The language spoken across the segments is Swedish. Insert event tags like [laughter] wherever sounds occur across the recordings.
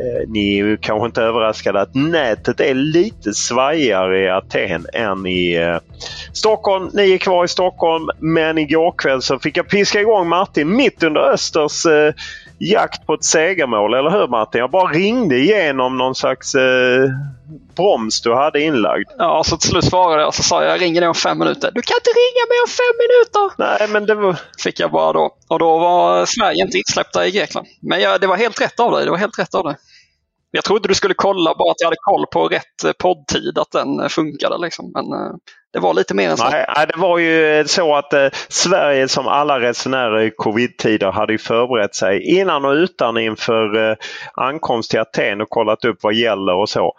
Eh, ni är ju kanske inte överraskade att nätet är lite svajigare i Aten än i eh, Stockholm. Ni är kvar i Stockholm men igår kväll så fick jag piska igång Martin mitt under Östers eh, jakt på ett segermål, eller hur Martin? Jag bara ringde igenom någon slags eh, broms du hade inlagd. Ja, så till slut svarade jag och så sa jag, jag ringer dig om fem minuter. Du kan inte ringa mig om fem minuter! Nej, men det var... Fick jag bara då. Och då var Sverige inte insläppta i Grekland. Men jag, det var helt rätt av dig. Det var helt rätt av dig. Jag trodde du skulle kolla bara att jag hade koll på rätt eh, poddtid, att den eh, funkade. Liksom. Men eh, det var lite mer än så. Nej, det var ju så att eh, Sverige som alla resenärer i covid-tider hade ju förberett sig innan och utan inför eh, ankomst till Aten och kollat upp vad gäller och så.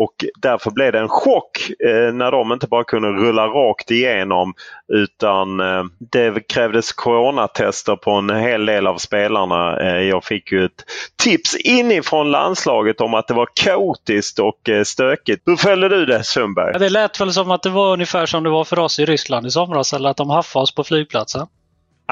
Och därför blev det en chock eh, när de inte bara kunde rulla rakt igenom utan eh, det krävdes coronatester på en hel del av spelarna. Eh, jag fick ju ett tips inifrån landslaget om att det var kaotiskt och eh, stökigt. Hur följde du det Sundberg? Ja, det lät väl som att det var ungefär som det var för oss i Ryssland i somras, eller att de haffade oss på flygplatsen.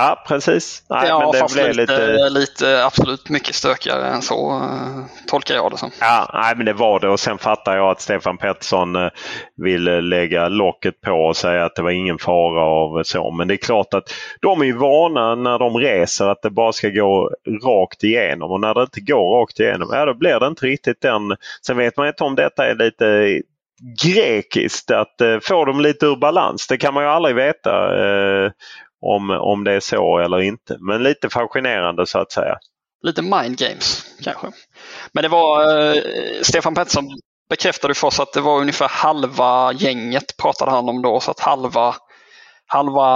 Ja, precis. Nej, ja, men det fast blev lite, lite... absolut mycket stökigare än så uh, tolkar jag det som. Ja, nej, men det var det och sen fattar jag att Stefan Pettersson eh, ville lägga locket på och säga att det var ingen fara av så. Men det är klart att de är ju vana när de reser att det bara ska gå rakt igenom och när det inte går rakt igenom, ja då blir det inte riktigt den. Sen vet man inte om detta är lite grekiskt, att eh, få dem lite ur balans. Det kan man ju aldrig veta eh, om, om det är så eller inte. Men lite fascinerande så att säga. Lite mind games kanske. Men det var eh, Stefan Pettersson bekräftade för oss att det var ungefär halva gänget pratade han om då. Så att halva, halva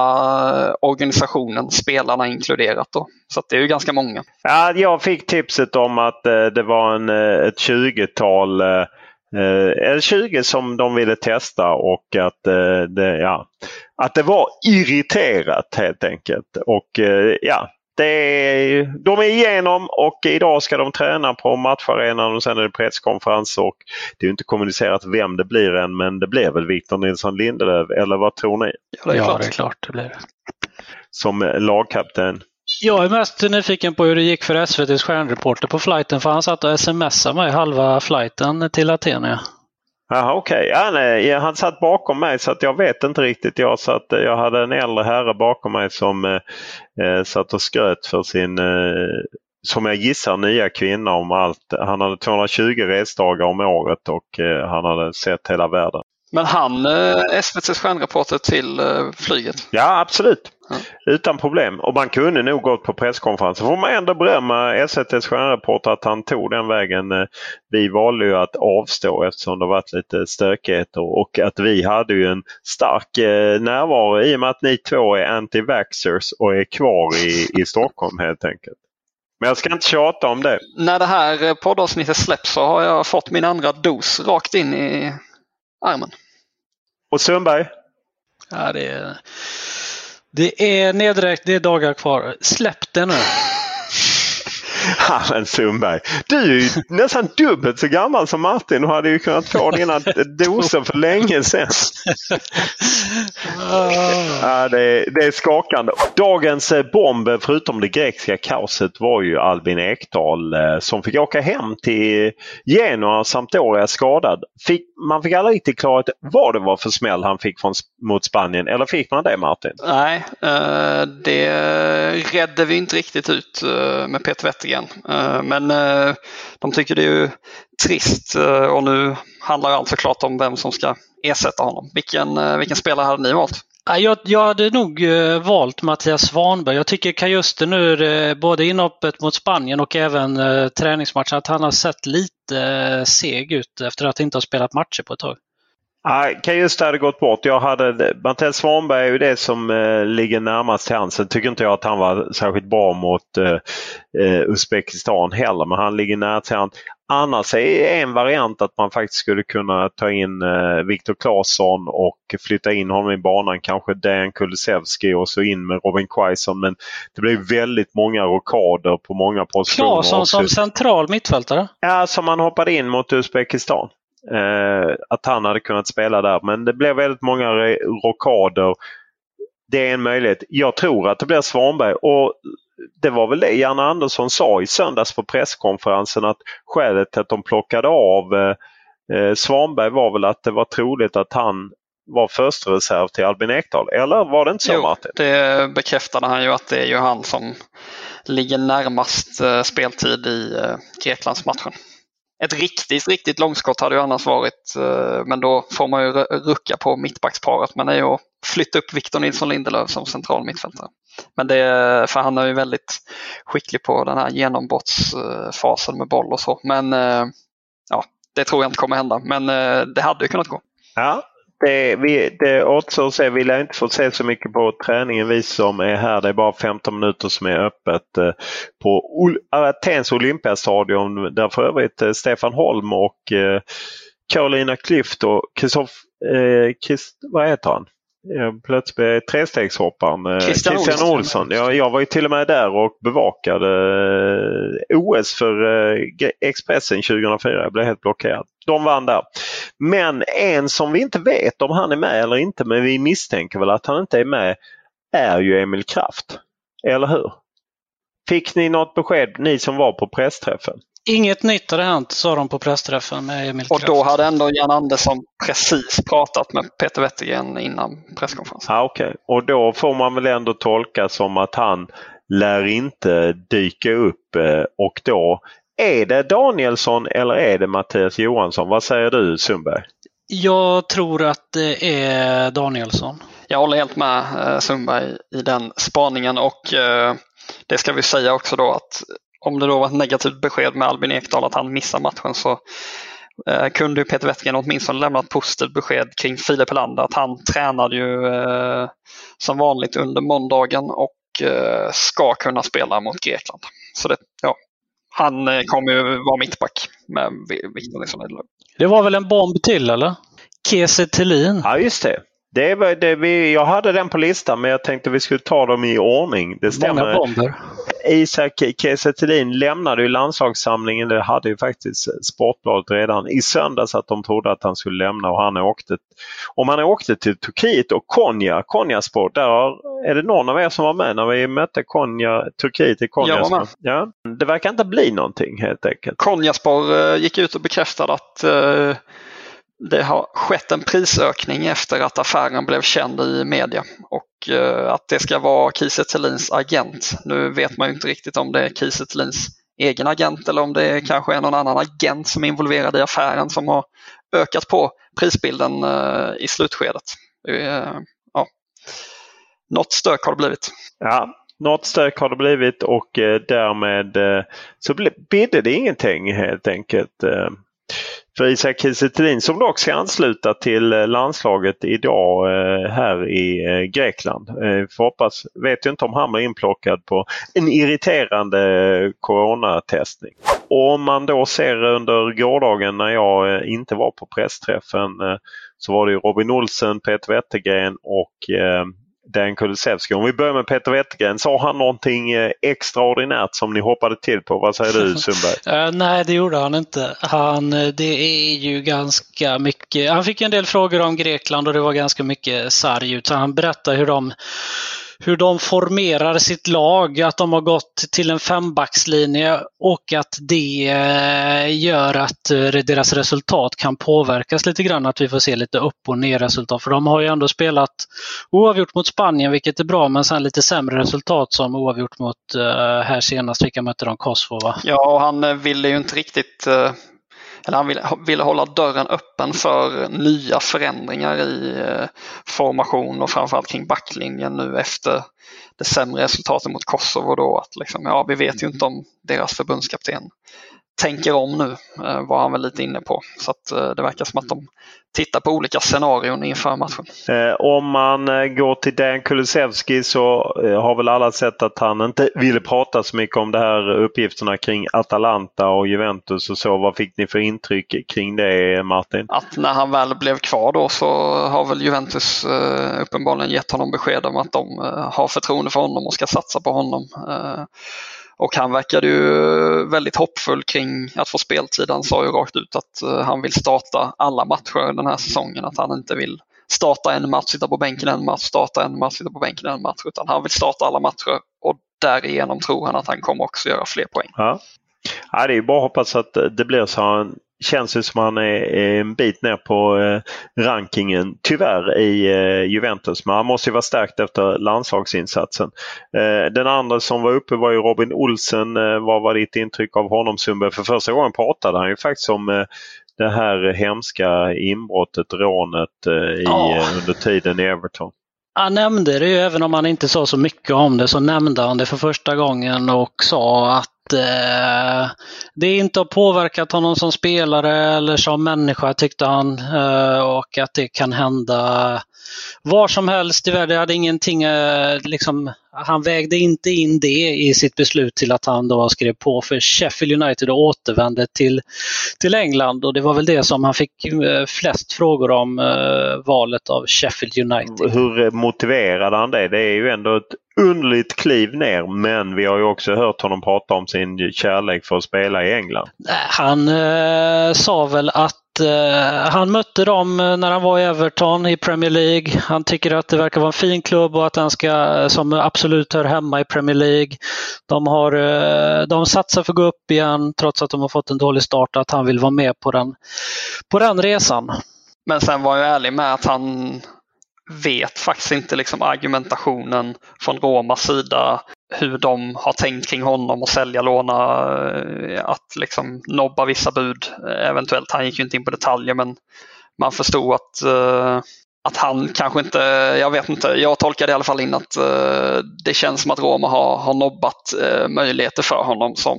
eh, organisationen, spelarna inkluderat. Då. Så att det är ju ganska många. Ja, jag fick tipset om att eh, det var en, eh, ett 20-tal eh, eller 20 som de ville testa och att, eh, det, ja, att det var irriterat helt enkelt. Och eh, ja, det är, de är igenom och idag ska de träna på matcharenan och sen är det presskonferens och det är inte kommunicerat vem det blir än men det blir väl Victor Nilsson Lindelöf eller vad tror ni? Ja, det är, ja, klart. Det, är klart det blir. Som lagkapten. Jag är mest nyfiken på hur det gick för SVTs stjärnreporter på flighten för han satt och smsade mig halva flighten till Aten. Jaha, okej. Okay. Ja, han satt bakom mig så att jag vet inte riktigt. Jag, satt, jag hade en äldre herre bakom mig som eh, eh, satt och skröt för sin, eh, som jag gissar, nya kvinna om allt. Han hade 220 resdagar om året och eh, han hade sett hela världen. Men han eh, SVTs stjärnreporter till eh, flyget? Ja, absolut. Utan problem. Och man kunde nog gått på presskonferensen. Får man ändå berömma SVTs stjärnreporter att han tog den vägen. Vi valde ju att avstå eftersom det varit lite stökigheter och att vi hade ju en stark eh, närvaro i och med att ni två är anti-vaxxers och är kvar i, i Stockholm helt enkelt. Men jag ska inte tjata om det. När det här poddavsnittet släpps så har jag fått min andra dos rakt in i armen. Och Sundberg? Ja, det är, det är nedräknat, det är dagar kvar. Släpp det nu! [laughs] Ja, men Sundberg, du är ju nästan dubbelt så gammal som Martin och hade ju kunnat få dina doser för länge sedan. [laughs] Ja, det, är, det är skakande. Dagens eh, bomb, förutom det grekiska kaoset, var ju Albin Ekdal eh, som fick åka hem till Genoa samt Sampdoria skadad. Fick, man fick aldrig riktigt klarhet vad det var för smäll han fick från, mot Spanien. Eller fick man det Martin? Nej, eh, det redde vi inte riktigt ut med Peter Wettergren. Eh, men eh, de tycker det är ju trist eh, och nu handlar allt såklart om vem som ska ersätta honom. Vilken, vilken spelare hade ni valt? Jag, jag hade nog valt Mattias Svanberg. Jag tycker Kajuste nu, både inhoppet mot Spanien och även träningsmatchen, att han har sett lite seg ut efter att inte ha spelat matcher på ett tag. Nej, Kajuste hade gått bort. Jag hade, Mattias Svanberg är ju det som eh, ligger närmast till hands. Sen tycker inte jag att han var särskilt bra mot eh, Uzbekistan heller, men han ligger nära till hands. Annars är en variant att man faktiskt skulle kunna ta in eh, Viktor Claesson och flytta in honom i banan. Kanske Dejan Kulusevski och så in med Robin Quaison. Men det blir väldigt många rockader på många positioner. Claesson som central mittfältare? Ja, som han hoppade in mot Uzbekistan. Eh, att han hade kunnat spela där. Men det blev väldigt många rockader. Det är en möjlighet. Jag tror att det blir Svanberg. Och det var väl det Janne Andersson sa i söndags på presskonferensen att skälet till att de plockade av eh, eh Svanberg var väl att det var troligt att han var första reserv till Albin Ekdal. Eller var det inte så jo, Martin? det bekräftade han ju att det är ju han som ligger närmast speltid i Greklandsmatchen. Ett riktigt, riktigt långskott hade ju annars varit, eh, men då får man ju rucka på mittbacksparet. Men är ju att flytta upp Victor Nilsson Lindelöf som central mittfältare. Men det, för han är ju väldigt skicklig på den här genombrottsfasen med boll och så. Men eh, ja, det tror jag inte kommer hända. Men eh, det hade ju kunnat gå. Ja, det, vi, det återstår att se. Vi lär inte få se så mycket på träningen vi som är här. Det är bara 15 minuter som är öppet eh, på Atens Olympiastadion där för övrigt Stefan Holm och Carolina Klüft och Kristoff, eh, Christ, vad heter han? Plötsligt trestegshopparen eh, Christian, Christian Olsson. Olsson. Jag, jag var ju till och med där och bevakade eh, OS för eh, Expressen 2004. Jag blev helt blockerad. De vann där. Men en som vi inte vet om han är med eller inte, men vi misstänker väl att han inte är med, är ju Emil Kraft. Eller hur? Fick ni något besked, ni som var på pressträffen? Inget nytt hade hänt, sa de på pressträffen med Emil Och då hade ändå Jan Andersson precis pratat med Peter Wettergren innan presskonferensen. Ah, Okej, okay. och då får man väl ändå tolka som att han lär inte dyka upp eh, och då är det Danielsson eller är det Mattias Johansson? Vad säger du Sundberg? Jag tror att det är Danielsson. Jag håller helt med eh, Sundberg i den spaningen och eh, det ska vi säga också då att om det då var ett negativt besked med Albin Ekdal att han missar matchen så eh, kunde Peter Wettergren åtminstone lämna ett positivt besked kring Filip Helander att han tränade ju som vanligt under måndagen och ska kunna spela mot Grekland. Så det, ja, han eh, kommer ju vara mittback med Victor Nilsson Det var väl en bomb till eller? Kiese Thelin. Ja just det. Det var, det vi, jag hade den på listan men jag tänkte vi skulle ta dem i ordning. Det stämmer. Många bomber. Isak Kiese lämnade ju landslagssamlingen. Det hade ju faktiskt Sportbladet redan i söndags att de trodde att han skulle lämna och han åkte. Om han åkte till Turkiet och Konya, Konyaspor, där är det någon av er som var med när vi mötte Konya, Turkiet i Konyaspor? Ja, det verkar inte bli någonting helt enkelt. Konyaspor eh, gick ut och bekräftade att uh det har skett en prisökning efter att affären blev känd i media och eh, att det ska vara Kiese agent. Nu vet man ju inte riktigt om det är Kiese egen agent eller om det kanske är någon annan agent som är involverad i affären som har ökat på prisbilden eh, i slutskedet. Eh, ja. något stök har det blivit. Ja, något stök har det blivit och därmed så bidde det ingenting helt enkelt. För Isak Kiese som dock ska ansluta till eh, landslaget idag eh, här i eh, Grekland. Får hoppas, vet ju inte om han blir inplockad på en irriterande coronatestning. Och om man då ser under gårdagen när jag inte var på pressträffen så var det Robin Olsen, Peter Wettergren och Dan Kulusevski. Om vi börjar med Peter Wettergren. Sa han någonting eh, extraordinärt som ni hoppade till på? Vad säger du [laughs] Sundberg? uh, nej, det gjorde han inte. Han, eh, det är ju ganska mycket. Han fick en del frågor om Grekland och det var ganska mycket sarg ut. Så han berättade hur de hur de formerar sitt lag, att de har gått till en fembackslinje och att det eh, gör att eh, deras resultat kan påverkas lite grann, att vi får se lite upp och ner resultat. För de har ju ändå spelat oavgjort mot Spanien, vilket är bra, men sen lite sämre resultat som oavgjort mot eh, här senast, vilka mötte de? Kosovo va? Ja, och han ville ju inte riktigt eller han ville, ville hålla dörren öppen för nya förändringar i eh, formation och framförallt kring backlinjen nu efter det sämre resultatet mot Kosovo. Då, att liksom, ja, vi vet ju inte om deras förbundskapten tänker om nu, eh, var han väl lite inne på. Så att eh, det verkar som att de tittar på olika scenarion inför matchen. Eh, om man går till Dan Kulusevski så har väl alla sett att han inte ville prata så mycket om de här uppgifterna kring Atalanta och Juventus och så. Vad fick ni för intryck kring det Martin? Att när han väl blev kvar då så har väl Juventus uppenbarligen gett honom besked om att de har förtroende för honom och ska satsa på honom. Och han verkade ju väldigt hoppfull kring att få speltid. Han sa ju rakt ut att eh, han vill starta alla matcher den här säsongen. Att han inte vill starta en match, sitta på bänken en match, starta en match, sitta på bänken en match. Utan han vill starta alla matcher och därigenom tror han att han kommer också göra fler poäng. Ja. Ja, det är bara att hoppas att eh, det blir så. Han känns det som han är en bit ner på eh, rankingen, tyvärr, i eh, Juventus. Men han måste ju vara stärkt efter landslagsinsatsen. Eh, den andra som var uppe var ju Robin Olsen. Vad var ditt intryck av honom Sundberg? För första gången pratade han ju faktiskt om det här hemska inbrottet, rånet i, oh. under tiden i Everton. Han nämnde det ju, även om han inte sa så mycket om det, så nämnde han det för första gången och sa att eh, det inte har påverkat honom som spelare eller som människa tyckte han. Eh, och att det kan hända var som helst i världen. Det hade ingenting, eh, liksom, han vägde inte in det i sitt beslut till att han då skrev på för Sheffield United och återvände till, till England. Och det var väl det som han fick eh, flest frågor om, eh, valet av Sheffield United. Hur motiverade han det? Det är ju ändå ett underligt kliv ner men vi har ju också hört honom prata om sin kärlek för att spela i England. Han eh, sa väl att Eh, han mötte dem när han var i Everton i Premier League. Han tycker att det verkar vara en fin klubb och att den ska, som absolut hör hemma i Premier League. De, har, eh, de satsar för att gå upp igen trots att de har fått en dålig start att han vill vara med på den, på den resan. Men sen var jag ärlig med att han vet faktiskt inte liksom argumentationen från Romas sida hur de har tänkt kring honom och sälja, låna, eh, att liksom nobba vissa bud eh, eventuellt. Han gick ju inte in på detaljer men man förstod att, att han kanske inte, jag vet inte, jag tolkade i alla fall in att eh, det känns som att Roma har, har nobbat möjligheter för honom som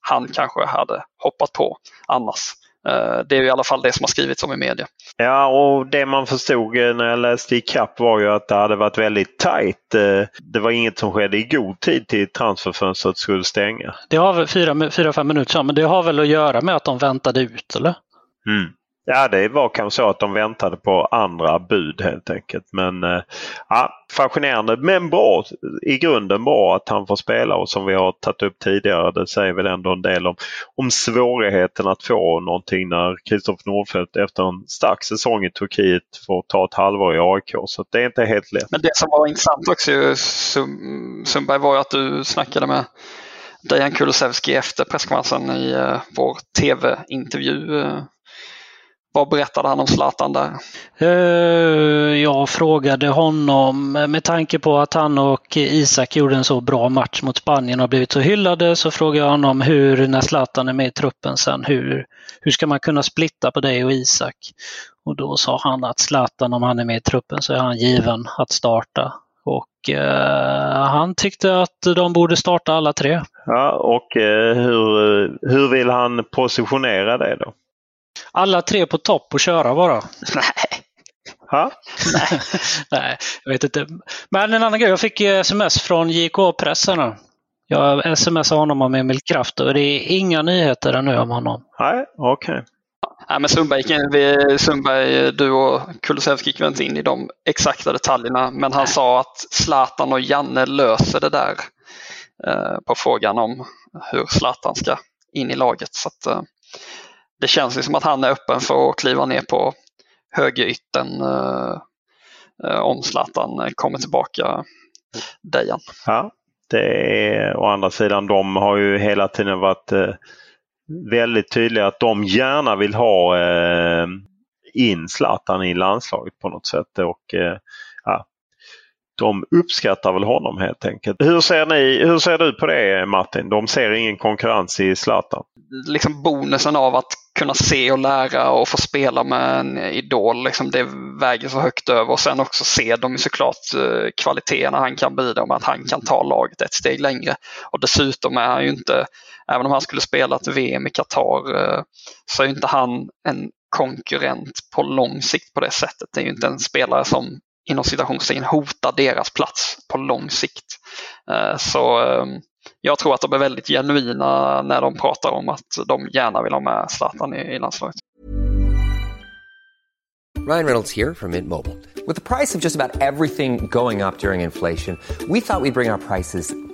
han kanske hade hoppat på annars. Eh, det är i alla fall det som har skrivits om i media. Ja, och det man förstod eh, när jag läste i kapp var ju att det hade varit väldigt tajt. Eh, det var inget som skedde i god tid till transferfönstret skulle stänga. Det har väl fyra, fyra fem minuter men det har väl att göra med att de väntade ut, eller? Mm. Ja, det var kanske så att de väntade på andra bud helt enkelt. Men eh, ja, fascinerande men bra. I grunden bra att han får spela och som vi har tagit upp tidigare det säger väl ändå en del om, om svårigheten att få någonting när Kristoffer Nordfeldt efter en stark säsong i Turkiet får ta ett halvår i AIK. Så det är inte helt lätt. Men det som var intressant också Sundberg var ju att du snackade med Dejan Kulusevski efter presskonferensen i eh, vår tv-intervju. Eh, vad berättade han om Zlatan där? Eh, jag frågade honom, med tanke på att han och Isak gjorde en så bra match mot Spanien och blivit så hyllade, så frågade jag honom hur, när Zlatan är med i truppen sen, hur, hur ska man kunna splitta på dig och Isak? Och då sa han att Zlatan, om han är med i truppen så är han given att starta. Och och eh, han tyckte att de borde starta alla tre. Ja, och eh, hur, hur vill han positionera det då? Alla tre på topp och köra bara. Nej. Ha? Nej. [laughs] Nej, jag vet inte. Men en annan grej, jag fick sms från JK Pressen. Jag smsade honom om Emil Kraft och det är inga nyheter ännu om honom. Nej, okej. Okay. Ja, men Sundberg, vi, Sundberg, du och Kulusevski gick inte in i de exakta detaljerna, men han sa att Zlatan och Janne löser det där eh, på frågan om hur Zlatan ska in i laget. Så att, eh, det känns som att han är öppen för att kliva ner på högerytten eh, eh om Zlatan kommer tillbaka, Dejan. Ja, det är å andra sidan, de har ju hela tiden varit eh, väldigt tydliga att de gärna vill ha eh, in Zlatan i landslaget på något sätt. Och, eh, ja, de uppskattar väl honom helt enkelt. Hur ser, ni, hur ser du på det Martin? De ser ingen konkurrens i Zlatan? Liksom bonusen av att kunna se och lära och få spela med en idol, liksom det väger så högt över. Och sen också se de såklart eh, kvaliteterna han kan bidra med, att han kan ta laget ett steg längre. Och dessutom är han ju inte, även om han skulle spela ett VM i Qatar, eh, så är inte han en konkurrent på lång sikt på det sättet. Det är ju inte en spelare som inom citationstecken hotar deras plats på lång sikt. Eh, så ehm, jag tror att de är väldigt genuina när de pratar om att de gärna vill ha med Zlatan i, i landslaget. Ryan Reynolds här från Mint Mobile. Med priset på nästan allt som går upp under inflationen, trodde vi att vi skulle bring våra priser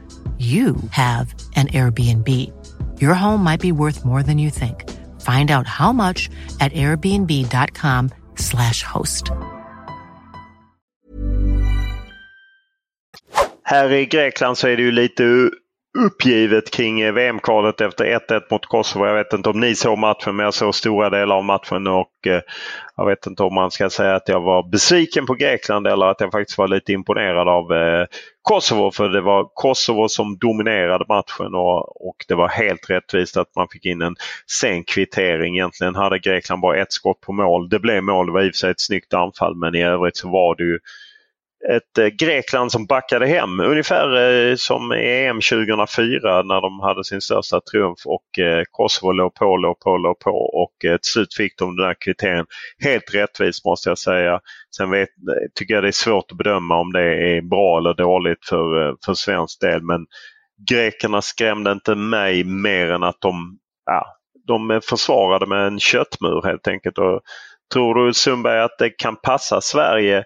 you have an Airbnb. Your home might be worth more than you think. Find out how much at airbnb.com slash host. Här i Grekland så är det ju lite uppgivet kring eh, VM-kvalet efter 1-1 mot Kosovo. Jag vet inte om ni såg matchen men jag såg stora delar av matchen och eh, jag vet inte om man ska säga att jag var besviken på Grekland eller att jag faktiskt var lite imponerad av eh, Kosovo. För det var Kosovo som dominerade matchen och, och det var helt rättvist att man fick in en sen kvittering. Egentligen hade Grekland bara ett skott på mål. Det blev mål, det var i och för sig ett snyggt anfall men i övrigt så var det ju ett eh, Grekland som backade hem ungefär eh, som EM 2004 när de hade sin största triumf och eh, Kosovo låg på, låg på, låg på och till slut fick de den här kvitteringen. Helt rättvist måste jag säga. Sen vet, tycker jag det är svårt att bedöma om det är bra eller dåligt för, för svensk del men grekerna skrämde inte mig mer än att de, ja, de försvarade med en köttmur helt enkelt. Och tror du Sundberg att det kan passa Sverige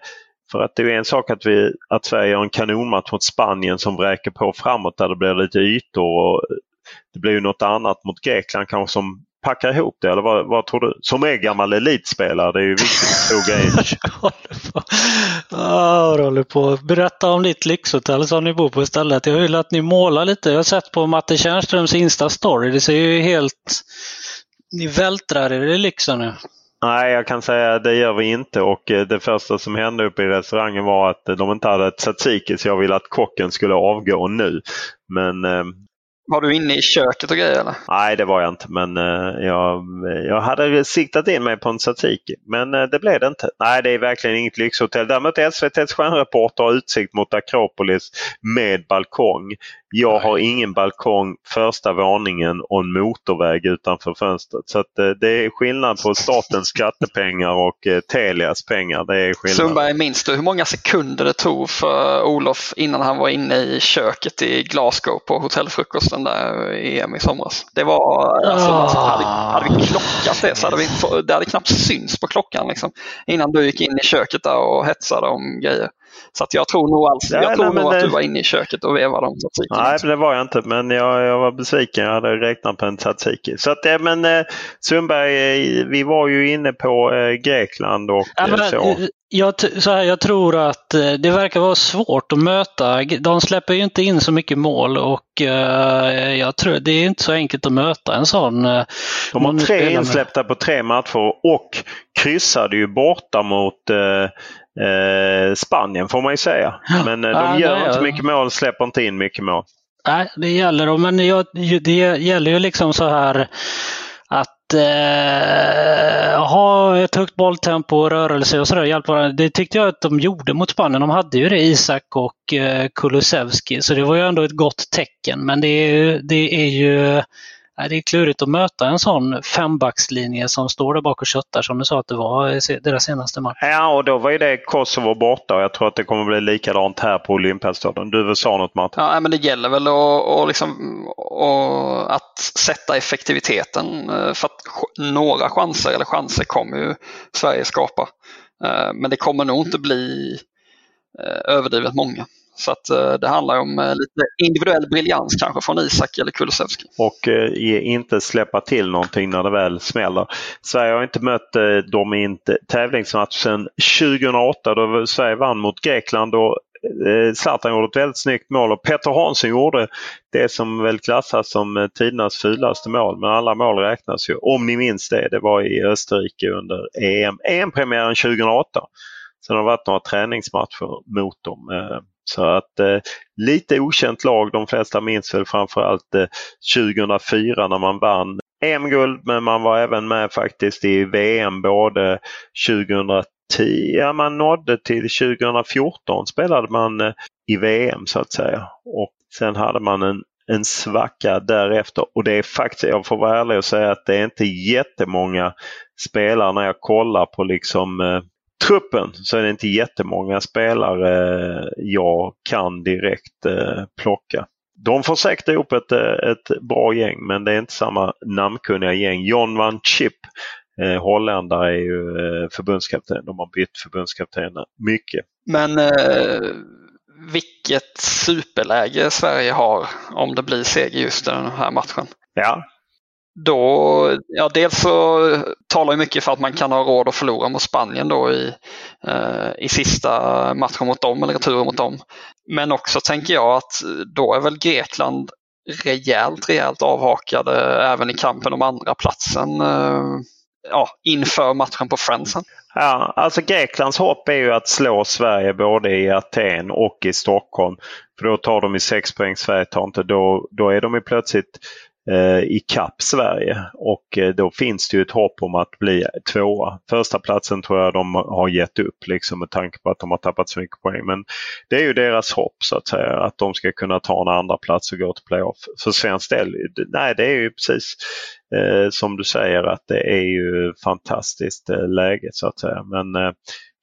för att det är en sak att, vi, att Sverige gör en kanonmatch mot Spanien som vräker på framåt där det blir lite ytor. Och det blir ju något annat mot Grekland kanske som packar ihop det. Eller vad, vad tror du? Som är gammal elitspelare, det är ju viktigt att foga [laughs] in. håller på. Ah, berätta om ditt lyxhotell som ni bor på istället. Jag vill att ni målar lite. Jag har sett på Matte Tjärnströms Insta-story. Det ser ju helt... Ni vältrar er i lyxen nu. Nej, jag kan säga att det gör vi inte och eh, det första som hände uppe i restaurangen var att de inte hade tzatziki så jag ville att kocken skulle avgå nu. Men eh, Var du inne i köket och grejer eller? Nej, det var jag inte, men jag, jag hade siktat in mig på en tzatziki. Men det blev det inte. Nej, det är verkligen inget lyxhotell. Däremot SVTs stjärnreporter har utsikt mot Akropolis med balkong. Jag har ingen balkong första våningen och en motorväg utanför fönstret. Så att, uh, det är skillnad på statens skattepengar och Telias pengar. Det är skillnad. Sundberg, minns du hur många sekunder det tog för Olof innan han var inne i köket i Glasgow på hotellfrukosten där i EM i somras? Det var, alltså, oh. alltså, hade, hade vi klockat det så hade vi, det hade knappt syns på klockan liksom, innan du gick in i köket där och hetsade om grejer. Så att jag tror nog, alls, jag tror nej, nog att du var inne i köket och vevade om tzatziki. Nej, liksom. det var jag inte, men jag, jag var besviken. Jag hade räknat på en tzatziki. Så att, men eh, Sundberg, eh, vi var ju inne på eh, Grekland och ja, men, så. Jag, så här, jag tror att det verkar vara svårt att möta. De släpper ju inte in så mycket mål och jag tror det är inte så enkelt att möta en sån. De har tre insläppta på tre matcher och kryssade ju borta mot eh, Spanien får man ju säga. Men eh, de ja, gör nej, inte mycket mål, släpper inte in mycket mål. Nej, det gäller. Men det gäller ju liksom så här att eh, ha ett högt bolltempo och rörelse och sådär. Det tyckte jag att de gjorde mot Spanien. De hade ju det, Isak och eh, Kulusevski, så det var ju ändå ett gott tecken. Men det är, det är ju det är klurigt att möta en sån fembackslinje som står där bak och köttar som du sa att det var deras senaste match. Ja, och då var ju det Kosovo borta och jag tror att det kommer bli likadant här på Olympiastadion. Du sa något Martin? Ja, men det gäller väl att, och liksom, och att sätta effektiviteten eh, för att några chanser, eller chanser kommer ju Sverige skapa. Eh, men det kommer nog inte bli eh, överdrivet många. Så att eh, det handlar om eh, lite individuell briljans kanske från Isak eller Kulusevski. Och eh, inte släppa till någonting när det väl smäller. Sverige har inte mött dem i en tävlingsmatch sedan 2008 då Sverige vann mot Grekland och Zlatan gjorde ett väldigt snyggt mål och Petter Hansson gjorde det som väl klassas som tidernas fulaste mål. Men alla mål räknas ju. Om ni minns det, det var i Österrike under EM. EM-premiären 2008. Sen har det varit några träningsmatcher mot dem. Så att eh, lite okänt lag. De flesta minns väl framförallt eh, 2004 när man vann EM-guld men man var även med faktiskt i VM både 2010, ja man nådde till 2014 spelade man eh, i VM så att säga. Och sen hade man en, en svacka därefter och det är faktiskt, jag får vara ärlig och säga att det är inte jättemånga spelare när jag kollar på liksom eh, truppen så är det inte jättemånga spelare jag kan direkt eh, plocka. De får säkert ihop ett, eh, ett bra gäng men det är inte samma namnkunniga gäng. John van Chip, eh, holländare, är ju eh, förbundskapten. De har bytt förbundskapten mycket. Men eh, vilket superläge Sverige har om det blir seger just den här matchen. Ja, då, ja dels så talar ju mycket för att man kan ha råd att förlora mot Spanien då i, eh, i sista matchen mot dem eller returen mot dem. Men också tänker jag att då är väl Grekland rejält, rejält avhakade även i kampen om andra platsen eh, ja, inför matchen på Friendsen. Ja, alltså Greklands hopp är ju att slå Sverige både i Aten och i Stockholm. För då tar de i sex poäng, Sverige tar inte. Då, då är de ju plötsligt eh, i kapp Sverige och eh, då finns det ju ett hopp om att bli tvåa. Första platsen tror jag de har gett upp liksom med tanke på att de har tappat så mycket poäng. Men det är ju deras hopp så att säga att de ska kunna ta en andra plats och gå till playoff. För svensk del, nej det är ju precis eh, som du säger att det är ju fantastiskt eh, läge så att säga. Men eh,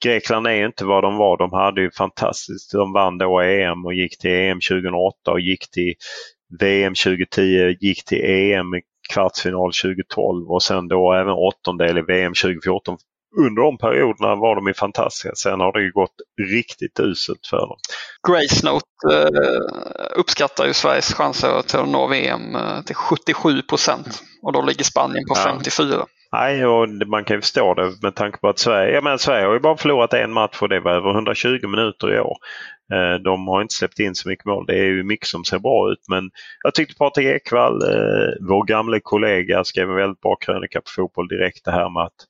Grekland är inte vad de var. De hade ju fantastiskt. De vann då EM och gick till EM 2008 och gick till VM 2010, gick till EM i kvartsfinal 2012 och sen då även åttondel i VM 2014. Under de perioderna var de ju fantastiska. Sen har det gått riktigt uselt för dem. Grace Note eh, uppskattar ju Sveriges chanser till att nå VM eh, till 77 procent och då ligger Spanien på ja. 54. Nej, och man kan ju förstå det med tanke på att Sverige, jag menar, Sverige har ju bara förlorat en match och det var över 120 minuter i år. Eh, de har inte släppt in så mycket mål. Det är ju mycket som ser bra ut men jag tyckte Patrik Ekwall, eh, vår gamle kollega, skrev en väldigt bra krönika på Fotboll Direkt det här med att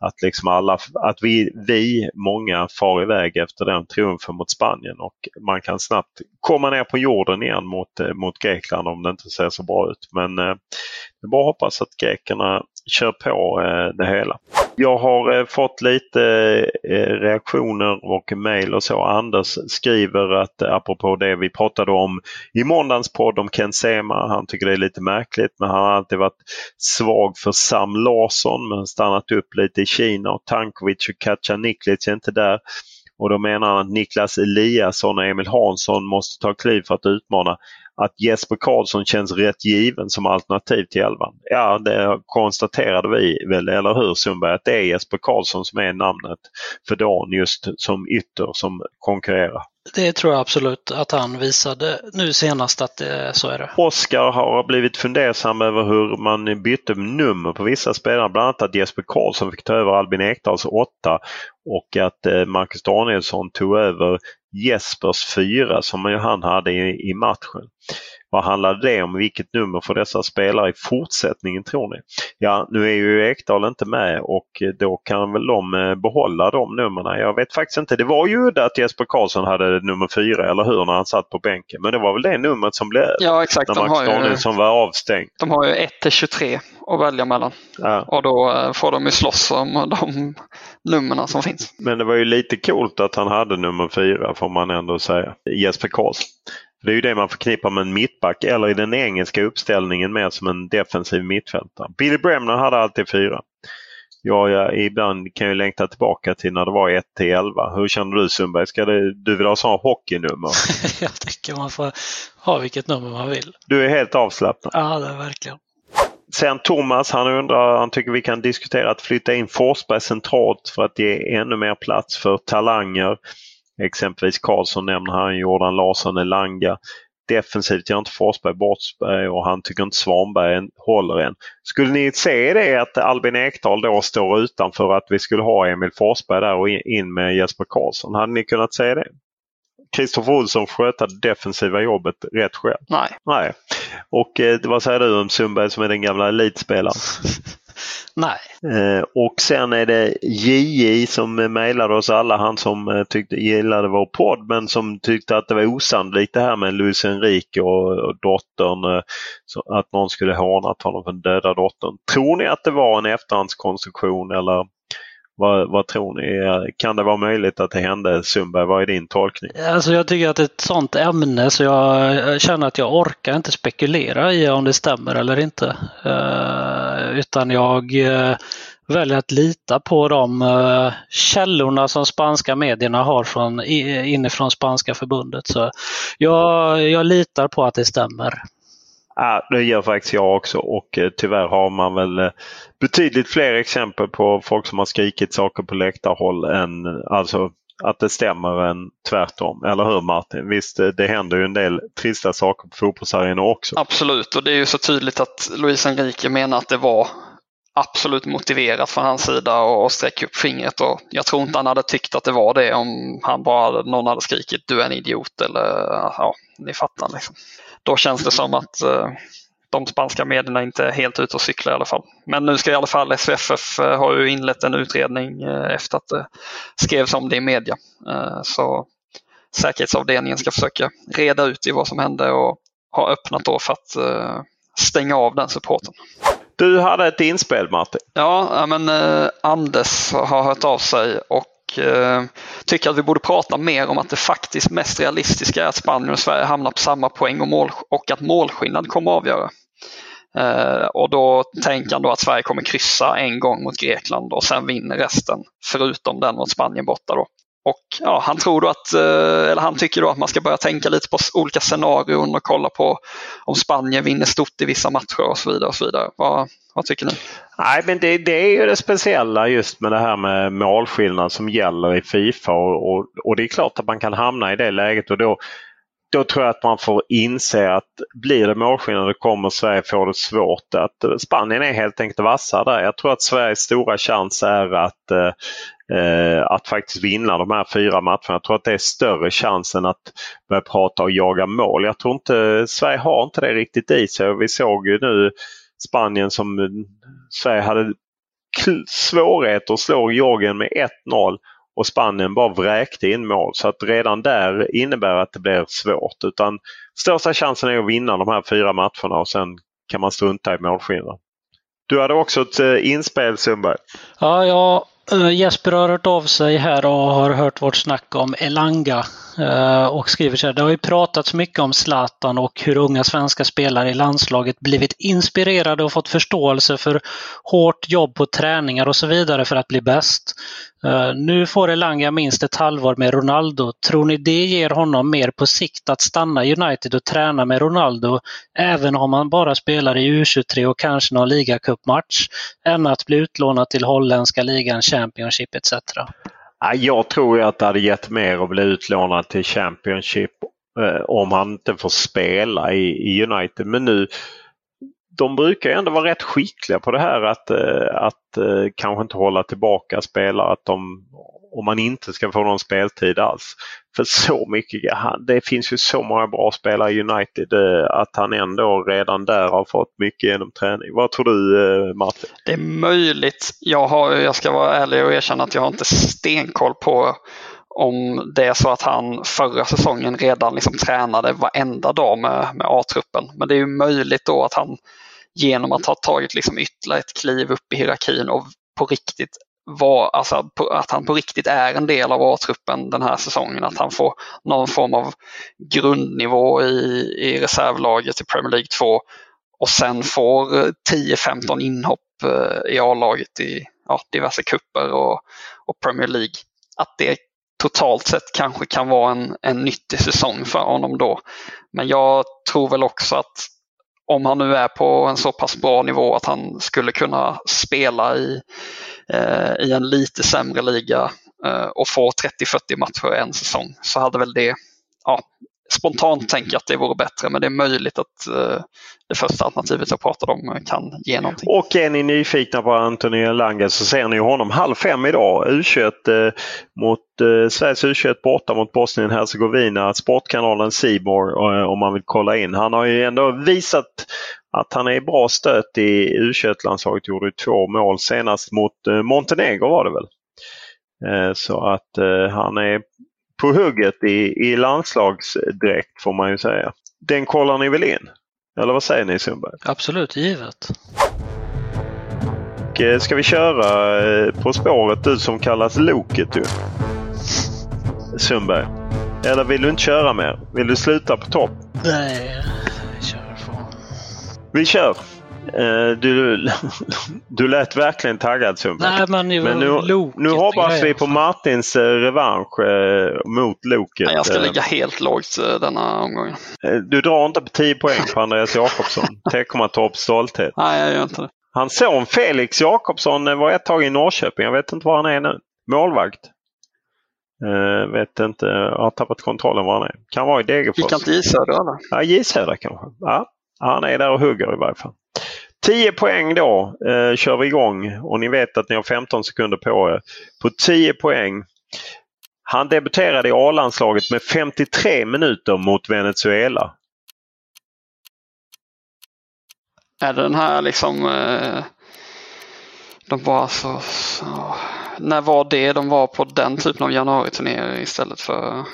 att, liksom alla, att vi, vi, många, far iväg efter den triumfen mot Spanien och man kan snabbt komma ner på jorden igen mot, eh, mot Grekland om det inte ser så bra ut. Men eh, det är bara att hoppas att grekerna kör på eh, det hela. Jag har eh, fått lite eh, reaktioner och mejl och så. Anders skriver att eh, apropå det vi pratade om i måndagens podd om Ken Sema. Han tycker det är lite märkligt men han har alltid varit svag för Sam Larsson men stannat upp lite i Kina och Tankovic och Katja Niklic är inte där. Och då menar han att Niklas Eliasson och Emil Hansson måste ta kliv för att utmana att Jesper Karlsson känns rätt given som alternativ till elvan. Ja, det konstaterade vi väl, eller hur Sundberg? Att det är Jesper Karlsson som är namnet för dagen just som ytter som konkurrerar. Det tror jag absolut att han visade nu senast att det, så är det. Oskar har blivit fundersam över hur man bytte nummer på vissa spelare. Bland annat att Jesper Karlsson fick ta över Albin Ekdals åtta och att eh, Marcus Danielsson tog över Jespers fyra som han hade i, i matchen. Vad handlar det om? Vilket nummer får dessa spelare i fortsättningen tror ni? Ja, nu är ju Ekdal inte med och då kan väl de eh, behålla de numren. Jag vet faktiskt inte. Det var ju udda att Jesper Karlsson hade nummer fyra, eller hur, när han satt på bänken. Men det var väl det numret som blev Ja, exakt. när De Max Danielsson var avstängd. de har ju 1 till 23 att välja mellan. Ja. Och då eh, får de ju slåss om de numren som finns. Men det var ju lite coolt att han hade nummer fyra får man ändå säga. Jesper Karlsson. Det är ju det man förknippar med en mittback eller i den engelska uppställningen mer som en defensiv mittfältare. Billy Bremner hade alltid fyra. Ja, jag ibland kan jag längta tillbaka till när det var 1 till 11. Hur känner du Sundberg? Ska det, du vill ha sådana hockeynummer? [laughs] jag tycker man får ha vilket nummer man vill. Du är helt avslappnad. Ja, det är verkligen. Sen Thomas, han undrar, han tycker vi kan diskutera att flytta in Forsberg centralt för att ge ännu mer plats för talanger. Exempelvis Karlsson nämner han, Jordan Larsson, Elanga. Defensivt gör inte Forsberg bort sig och han tycker inte Svanberg håller än. Skulle ni se det att Albin Ekdal då står utanför att vi skulle ha Emil Forsberg där och in- med Jesper Karlsson? Hade ni kunnat säga det? Kristoffer Olsson sköta det defensiva jobbet rätt själv. Nej. Nej. Och eh, vad säger du om Sundberg som är den gamla elitspelaren? [laughs] Nej. Eh, och sen är det JJ som mejlade oss alla. Han som eh, tyckte, gillade vår podd men som tyckte att det var osannolikt det här med Luis Enrique och, dottern. Eh, så att någon skulle hånat honom för den döda dottern. Tror ni att det var en efterhandskonstruktion eller vad, vad tror ni? Kan det vara möjligt att det hände? Sundberg, vad är din tolkning? Alltså jag tycker att det är ett sånt ämne så jag känner att jag orkar inte spekulera i om det stämmer eller inte. Eh, utan jag eh, väljer att lita på de eh, källorna som spanska medierna har från, inifrån spanska förbundet. Så jag, jag litar på att det stämmer. Ja, det gör faktiskt jag också och eh, tyvärr har man väl eh, betydligt fler exempel på folk som har skrikit saker på läktarhåll än alltså att det stämmer än tvärtom. Eller hur Martin? Visst, eh, det händer ju en del trista saker på fotbollsarenor också. Absolut, och det är ju så tydligt att Luis Enrique menar att det var absolut motiverat från hans sida och och sträcka upp fingret. Och jag tror inte han hade tyckt att det var det om han bara, någon hade skrikit du är en idiot eller ja, ni fattar. Liksom. Då känns det som att eh, de spanska medierna inte är helt ute och cyklar i alla fall. Men nu ska i alla fall SVFF eh, har ju inlett en utredning eh, efter att det skrevs om det i media. Så säkerhetsavdelningen ska försöka reda ut i vad som hände och har öppnat då för att stänga av den supporten. Du hade ett inspel Martin. Ja, men Anders har hört av sig och eh, tycker att vi borde prata mer om att det faktiskt mest realistiska är att Spanien och Sverige hamnar på samma poäng och, mål, och att målskillnad kommer att avgöra. Eh, och då tänker han då att Sverige kommer kryssa en gång mot Grekland och sen vinner resten, förutom den mot Spanien borta. Då. Och ja, han tror då att, eh, eller han tycker då att man ska börja tänka lite på olika scenarion och kolla på om Spanien vinner stort i vissa matcher och så vidare. Och så vidare. Vad, vad tycker ni? Nej, men det, det är ju det speciella just med det här med målskillnad som gäller i Fifa och, och, och det är klart att man kan hamna i det läget och då, då tror jag att man får inse att blir det målskillnad då kommer Sverige få det svårt. Att Spanien är helt enkelt vassa där. Jag tror att Sveriges stora chans är att, eh, eh, att faktiskt vinna de här fyra matcherna. Jag tror att det är större chans än att börja prata och jaga mål. Jag tror inte Sverige har inte det riktigt i sig. Vi såg ju nu Spanien som eh, Sverige hade svårigheter att slå Georgien med 1-0 och Spanien bara vräkte in mål. Så att redan där innebär att det blir svårt. Utan största chansen är att vinna de här fyra matcherna och sen kan man strunta i målskillnaden. Du hade också ett eh, inspel Sundberg. Ja, jag Eh, Jesper har hört av sig här och har hört vårt snack om Elanga. Eh, och skriver så här. Det har ju pratats mycket om Zlatan och hur unga svenska spelare i landslaget blivit inspirerade och fått förståelse för hårt jobb på träningar och så vidare för att bli bäst. Eh, nu får Elanga minst ett halvår med Ronaldo. Tror ni det ger honom mer på sikt att stanna i United och träna med Ronaldo, även om han bara spelar i U23 och kanske någon ligacupmatch, än att bli utlånad till holländska ligan, Championship etc? Jag tror att det hade gett mer att bli utlånad till Championship eh, om han inte får spela i United. Men nu de brukar ändå vara rätt skickliga på det här att, eh, att eh, kanske inte hålla tillbaka spelare. Att de, om man inte ska få någon speltid alls. För så mycket, det finns ju så många bra spelare i United eh, att han ändå redan där har fått mycket genom träning. Vad tror du Martin? Det är möjligt. Jag, har, jag ska vara ärlig och erkänna att jag har inte stenkoll på om det är så att han förra säsongen redan liksom tränade varenda dag med, med A-truppen. Men det är ju möjligt då att han genom att ha tagit liksom ytterligare ett kliv upp i hierarkin och på riktigt var, alltså, att han på riktigt är en del av A-truppen den här säsongen. Att han får någon form av grundnivå i, i reservlaget i Premier League 2 och sen får 10-15 inhopp eh, i A-laget i ja, diverse kupper och, och Premier League. Att det totalt sett kanske kan vara en, en nyttig säsong för honom då. Men jag tror väl också att om han nu är på en så pass bra nivå att han skulle kunna spela i, eh, i en lite sämre liga eh, och få 30-40 matcher en säsong så hade väl det, ja, spontant tänker jag att det vore bättre men det är möjligt att eh, det första alternativet jag pratade om kan ge någonting. Och är ni nyfikna på Anthony Lange så ser ni honom halv fem idag. U21 eh, mot eh, Sveriges U21 borta mot Bosnien-Hercegovina. Sportkanalen Seymour eh, om man vill kolla in. Han har ju ändå visat att han är i bra stöt i U21-landslaget. Gjorde två mål senast mot eh, Montenegro var det väl. Eh, så att eh, han är på hugget i, i landslagsdräkt får man ju säga. Den kollar ni väl in? Eller vad säger ni Sundberg? Absolut, givet. Och, eh, ska vi köra eh, På spåret, du som kallas Loket du? Sundberg. Eller vill du inte köra mer? Vill du sluta på topp? Nej, kör på. Vi kör! Eh, du, du lät verkligen taggad Sundberg. Nej, men, men nu, nu hoppas vi på Martins eh, revansch eh, mot Loket. Jag ska ligga helt lågt denna omgången. Du drar inte på 10 poäng på Andreas Jakobsson. [laughs] Teckomatorps stolthet. Nej, jag gör inte det. Hans son Felix Jakobsson var ett tag i Norrköping. Jag vet inte var han är nu. Målvakt. Uh, vet inte, jag har tappat kontrollen var han är. Kan vara i Degerfors. Gick han till J Södra eller? Ja, J Södra kanske. Ja, han är där och hugger i varje fall. 10 poäng då eh, kör vi igång och ni vet att ni har 15 sekunder på er. På 10 poäng. Han debuterade i A-landslaget med 53 minuter mot Venezuela. Är det den här liksom... Eh, de var alltså... Så, när var det de var på den typen av januariturné istället för...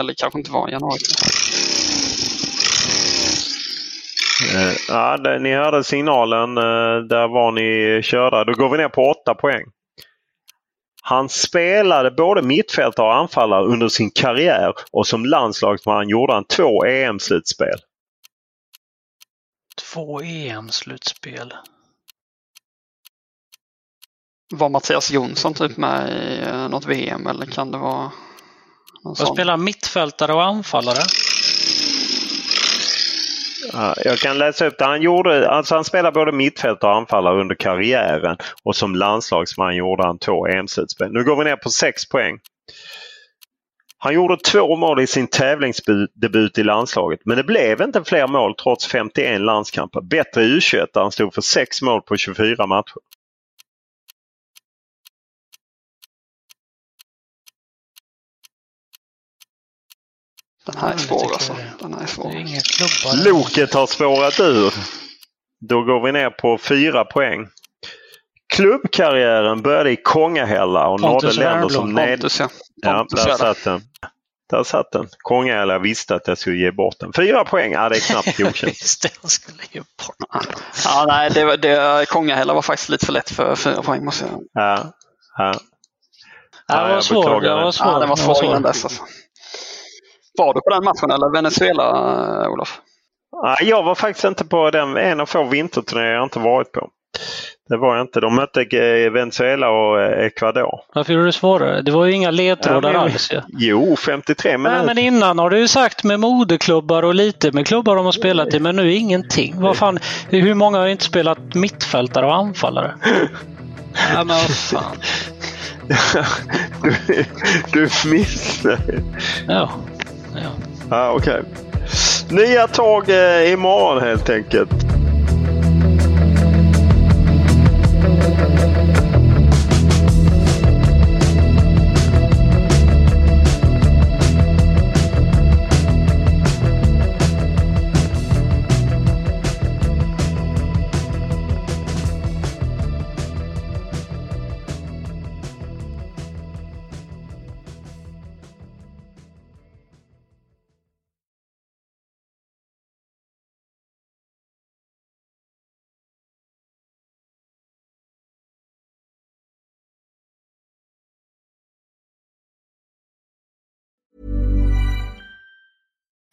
Eller kanske inte var en januariturné. Eh, ja, det, ni hörde signalen. Eh, där var ni körda. Då går vi ner på 8 poäng. Han spelade både mittfältare och anfallare under sin karriär och som landslagsman gjorde han två EM-slutspel. Två EM-slutspel? Var Mattias Jonsson typ med i eh, något VM eller kan det vara? Vad spelar mittfältare och anfallare? Jag kan läsa upp det. Han, gjorde, alltså han spelade både mittfält och anfallare under karriären och som landslagsman gjorde han två EM-slutspel. Nu går vi ner på sex poäng. Han gjorde två mål i sin tävlingsdebut i landslaget men det blev inte fler mål trots 51 landskamper. Bättre i U21 där han stod för sex mål på 24 matcher. Den här är svår alltså. Den här är svår. Loket har spårat ur. Då går vi ner på fyra poäng. Klubbkarriären började i Kongahälla och nådde länder som ned... Pontus ja. Ja, Pontus, där ja. satt den. Där satt den. Kongahälla visste att jag skulle ge bort den. Fyra poäng, ja det är knappt [laughs] godkänt. Just det, jag skulle ge bort. Ja, nej, det, var- det, Kongahälla var faktiskt lite för lätt för fyra poäng måste jag Ja, ja. Ja, det var jag svår. Det var svår. Ja, den var svår innan dess. Alltså. Var du på den matchen eller Venezuela, eh, Olof? Ja, Jag var faktiskt inte på den, en av få vinterturneringar jag inte varit på. Det var jag inte. De mötte Venezuela och eh, Ecuador. Varför gjorde du det svårare? Det var ju inga ledtrådar Ja, alls. Jo, 53 Nej, minuter. men innan har du ju sagt med moderklubbar och lite med klubbar de har spelat i, men nu ingenting. Vad fan, hur många har inte spelat mittfältare och anfallare? [laughs] Ja, men vad fan. [laughs] du, du missade. Ja ja. ah, okej. Nya tag eh, imorgon helt enkelt.